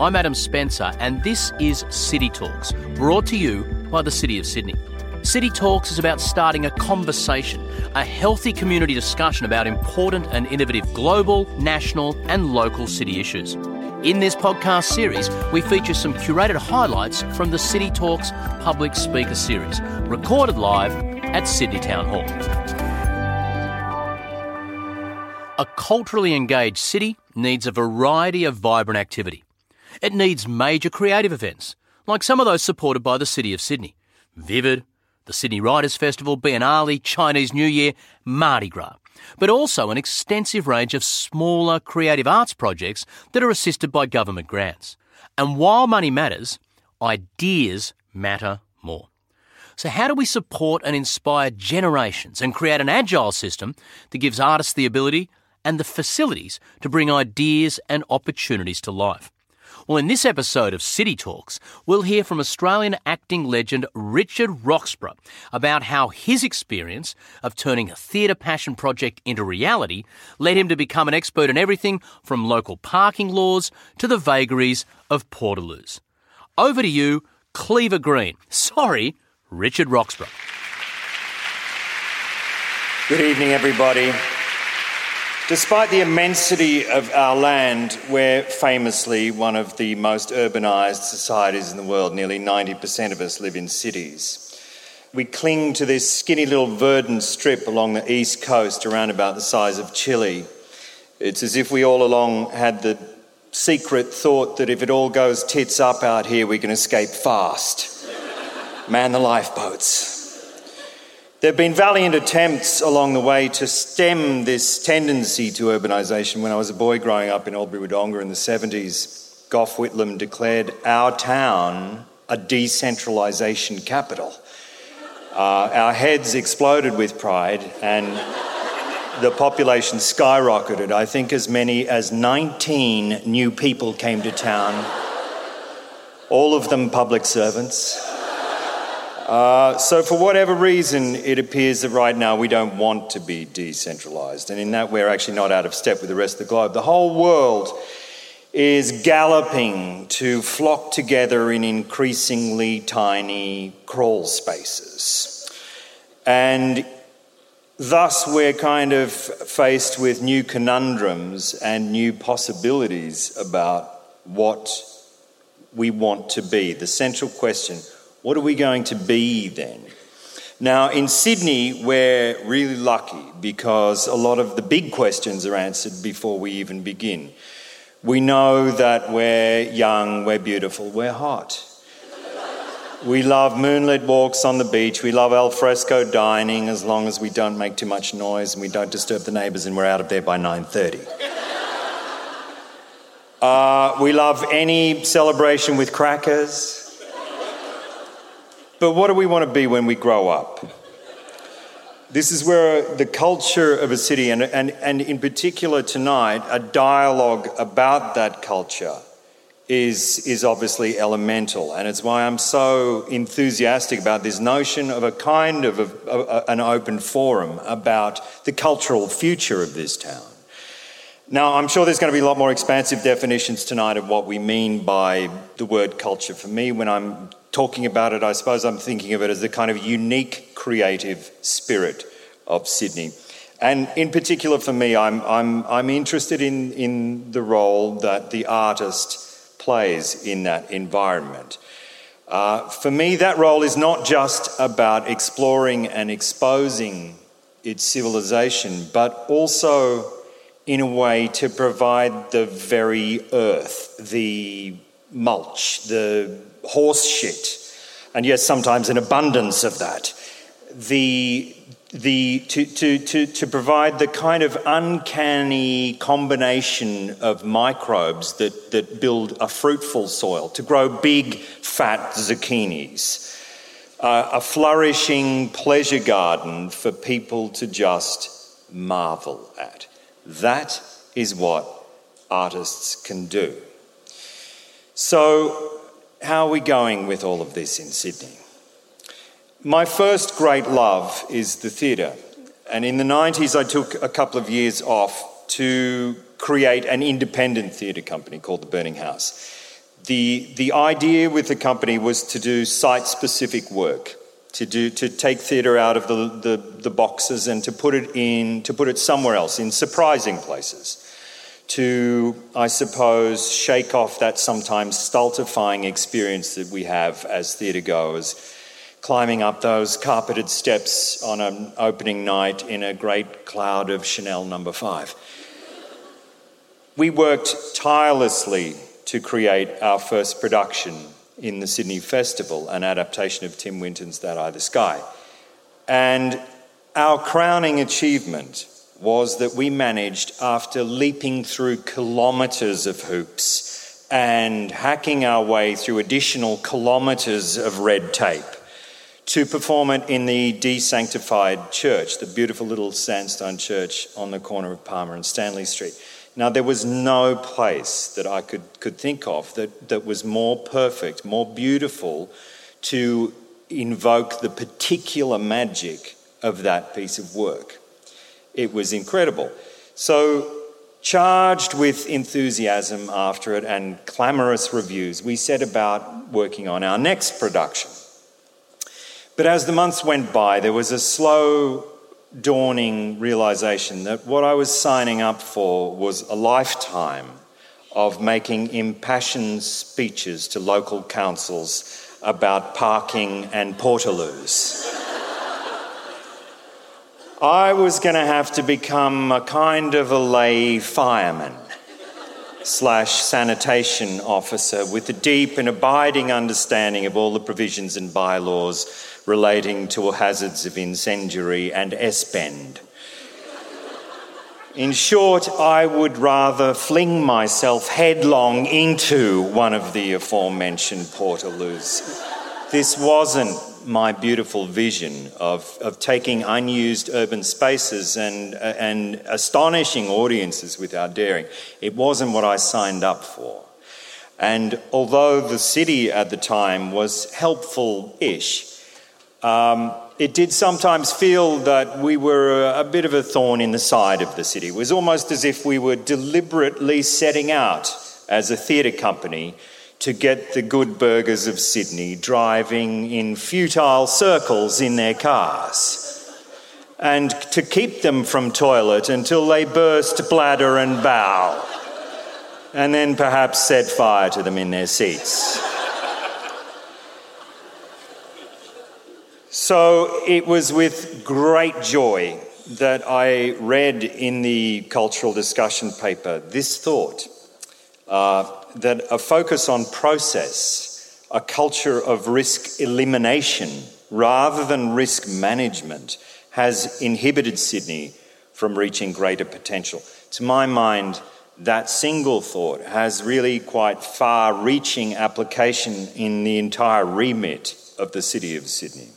I'm Adam Spencer, and this is City Talks, brought to you by the City of Sydney. City Talks is about starting a conversation, a healthy community discussion about important and innovative global, national, and local city issues. In this podcast series, we feature some curated highlights from the City Talks Public Speaker Series, recorded live at Sydney Town Hall. A culturally engaged city needs a variety of vibrant activity. It needs major creative events, like some of those supported by the City of Sydney. Vivid, the Sydney Writers Festival, Biennale, Chinese New Year, Mardi Gras. But also an extensive range of smaller creative arts projects that are assisted by government grants. And while money matters, ideas matter more. So, how do we support and inspire generations and create an agile system that gives artists the ability and the facilities to bring ideas and opportunities to life. Well, in this episode of City Talks, we'll hear from Australian acting legend Richard Roxburgh about how his experience of turning a theatre passion project into reality led him to become an expert in everything from local parking laws to the vagaries of Portaloos. Over to you, Cleaver Greene. Sorry, Richard Roxburgh. Good evening, everybody. Despite the immensity of our land, we're famously one of the most urbanised societies in the world. Nearly 90% of us live in cities. We cling to this skinny little verdant strip along the east coast, around about the size of Chile. It's as if we all along had the secret thought that if it all goes tits up out here, we can escape fast. Man the lifeboats. There have been valiant attempts along the way to stem this tendency to urbanisation. When I was a boy growing up in Albury Wodonga in the 70s, Gough Whitlam declared our town a decentralisation capital. Uh, our heads exploded with pride and the population skyrocketed. I think as many as 19 new people came to town, all of them public servants. Uh, so, for whatever reason, it appears that right now we don't want to be decentralized. And in that, we're actually not out of step with the rest of the globe. The whole world is galloping to flock together in increasingly tiny crawl spaces. And thus, we're kind of faced with new conundrums and new possibilities about what we want to be. The central question what are we going to be then? Now, in Sydney, we're really lucky because a lot of the big questions are answered before we even begin. We know that we're young, we're beautiful, we're hot. We love moonlit walks on the beach. We love alfresco dining as long as we don't make too much noise and we don't disturb the neighbours and we're out of there by 9:30. Uh, we love any celebration with crackers. But what do we want to be when we grow up? This is where the culture of a city, and, and, and in particular tonight, a dialogue about that culture is, is obviously elemental. And it's why I'm so enthusiastic about this notion of a kind of a, a, an open forum about the cultural future of this town. Now, I'm sure there's going to be a lot more expansive definitions tonight of what we mean by the word culture. For me, when I'm talking about it, I suppose I'm thinking of it as the kind of unique creative spirit of Sydney. And in particular for me, I'm, I'm, I'm interested in, in the role that the artist plays in that environment. Uh, for me, that role is not just about exploring and exposing its civilization, but also, in a way, to provide the very earth, the mulch, the horse shit, and yes, sometimes an abundance of that. The, the, to, to, to, to provide the kind of uncanny combination of microbes that, that build a fruitful soil, to grow big, fat zucchinis, uh, a flourishing pleasure garden for people to just marvel at. That is what artists can do. So, how are we going with all of this in Sydney? My first great love is the theatre. And in the 90s, I took a couple of years off to create an independent theatre company called the Burning House. The, the idea with the company was to do site specific work, to, do, to take theatre out of the, the, the boxes and to put it in, to put it somewhere else, in surprising places to, I suppose, shake off that sometimes stultifying experience that we have as theatre goers, climbing up those carpeted steps on an opening night in a great cloud of Chanel number five. We worked tirelessly to create our first production in the Sydney Festival, an adaptation of Tim Winton's That Eye the Sky. And our crowning achievement was that we managed, after leaping through kilometres of hoops and hacking our way through additional kilometres of red tape, to perform it in the desanctified church, the beautiful little sandstone church on the corner of Palmer and Stanley Street. Now, there was no place that I could, could think of that, that was more perfect, more beautiful to invoke the particular magic of that piece of work. It was incredible. So, charged with enthusiasm after it and clamorous reviews, we set about working on our next production. But as the months went by, there was a slow dawning realization that what I was signing up for was a lifetime of making impassioned speeches to local councils about parking and portaloos. I was going to have to become a kind of a lay fireman slash sanitation officer with a deep and abiding understanding of all the provisions and bylaws relating to hazards of incendiary and S-bend. In short, I would rather fling myself headlong into one of the aforementioned portaloos. This wasn't my beautiful vision of, of taking unused urban spaces and, and astonishing audiences with our daring. It wasn't what I signed up for. And although the city at the time was helpful ish, um, it did sometimes feel that we were a bit of a thorn in the side of the city. It was almost as if we were deliberately setting out as a theatre company to get the good burghers of Sydney driving in futile circles in their cars and to keep them from toilet until they burst bladder and bowel and then perhaps set fire to them in their seats. So it was with great joy that I read in the cultural discussion paper this thought. Uh, that a focus on process, a culture of risk elimination rather than risk management, has inhibited Sydney from reaching greater potential. To my mind, that single thought has really quite far reaching application in the entire remit of the city of Sydney.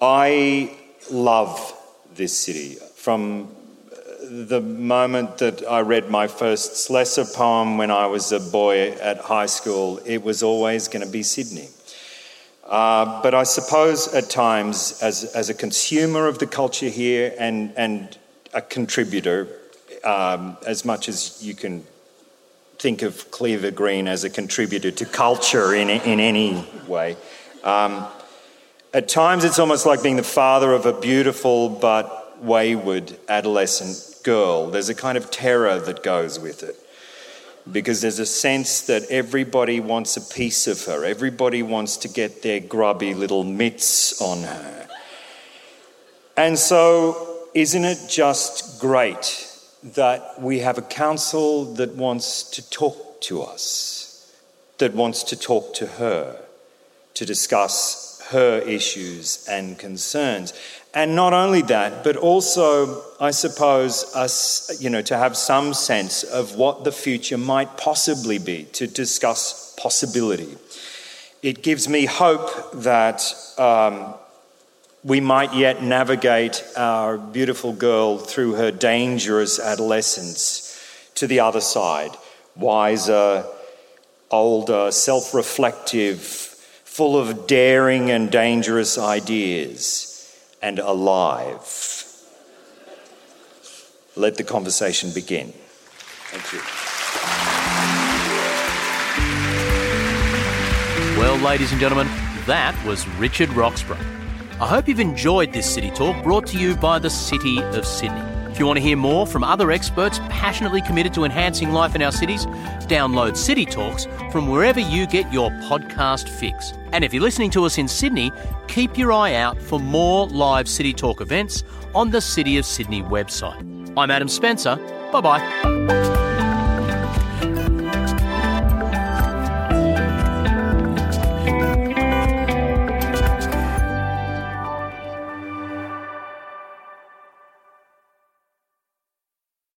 I love this city from the moment that I read my first Slessor poem when I was a boy at high school, it was always going to be Sydney. Uh, but I suppose at times, as, as a consumer of the culture here and, and a contributor, um, as much as you can think of Cleaver Greene as a contributor to culture in, in any way, um, at times it's almost like being the father of a beautiful but wayward adolescent girl, there's a kind of terror that goes with it. Because there's a sense that everybody wants a piece of her, everybody wants to get their grubby little mitts on her. And so, isn't it just great that we have a council that wants to talk to us, that wants to talk to her, to discuss her issues and concerns? And not only that, but also, I suppose, us, you know, to have some sense of what the future might possibly be, to discuss possibility. It gives me hope that um, we might yet navigate our beautiful girl through her dangerous adolescence to the other side, wiser, older, self reflective, full of daring and dangerous ideas and alive. Let the conversation begin. Thank you. Well, ladies and gentlemen, that was Richard Roxburgh. I hope you've enjoyed this City Talk brought to you by the City of Sydney. If you want to hear more from other experts passionately committed to enhancing life in our cities, download City Talks from wherever you get your podcast fix. And if you're listening to us in Sydney, keep your eye out for more live City Talk events on the City of Sydney website. I'm Adam Spencer. Bye bye.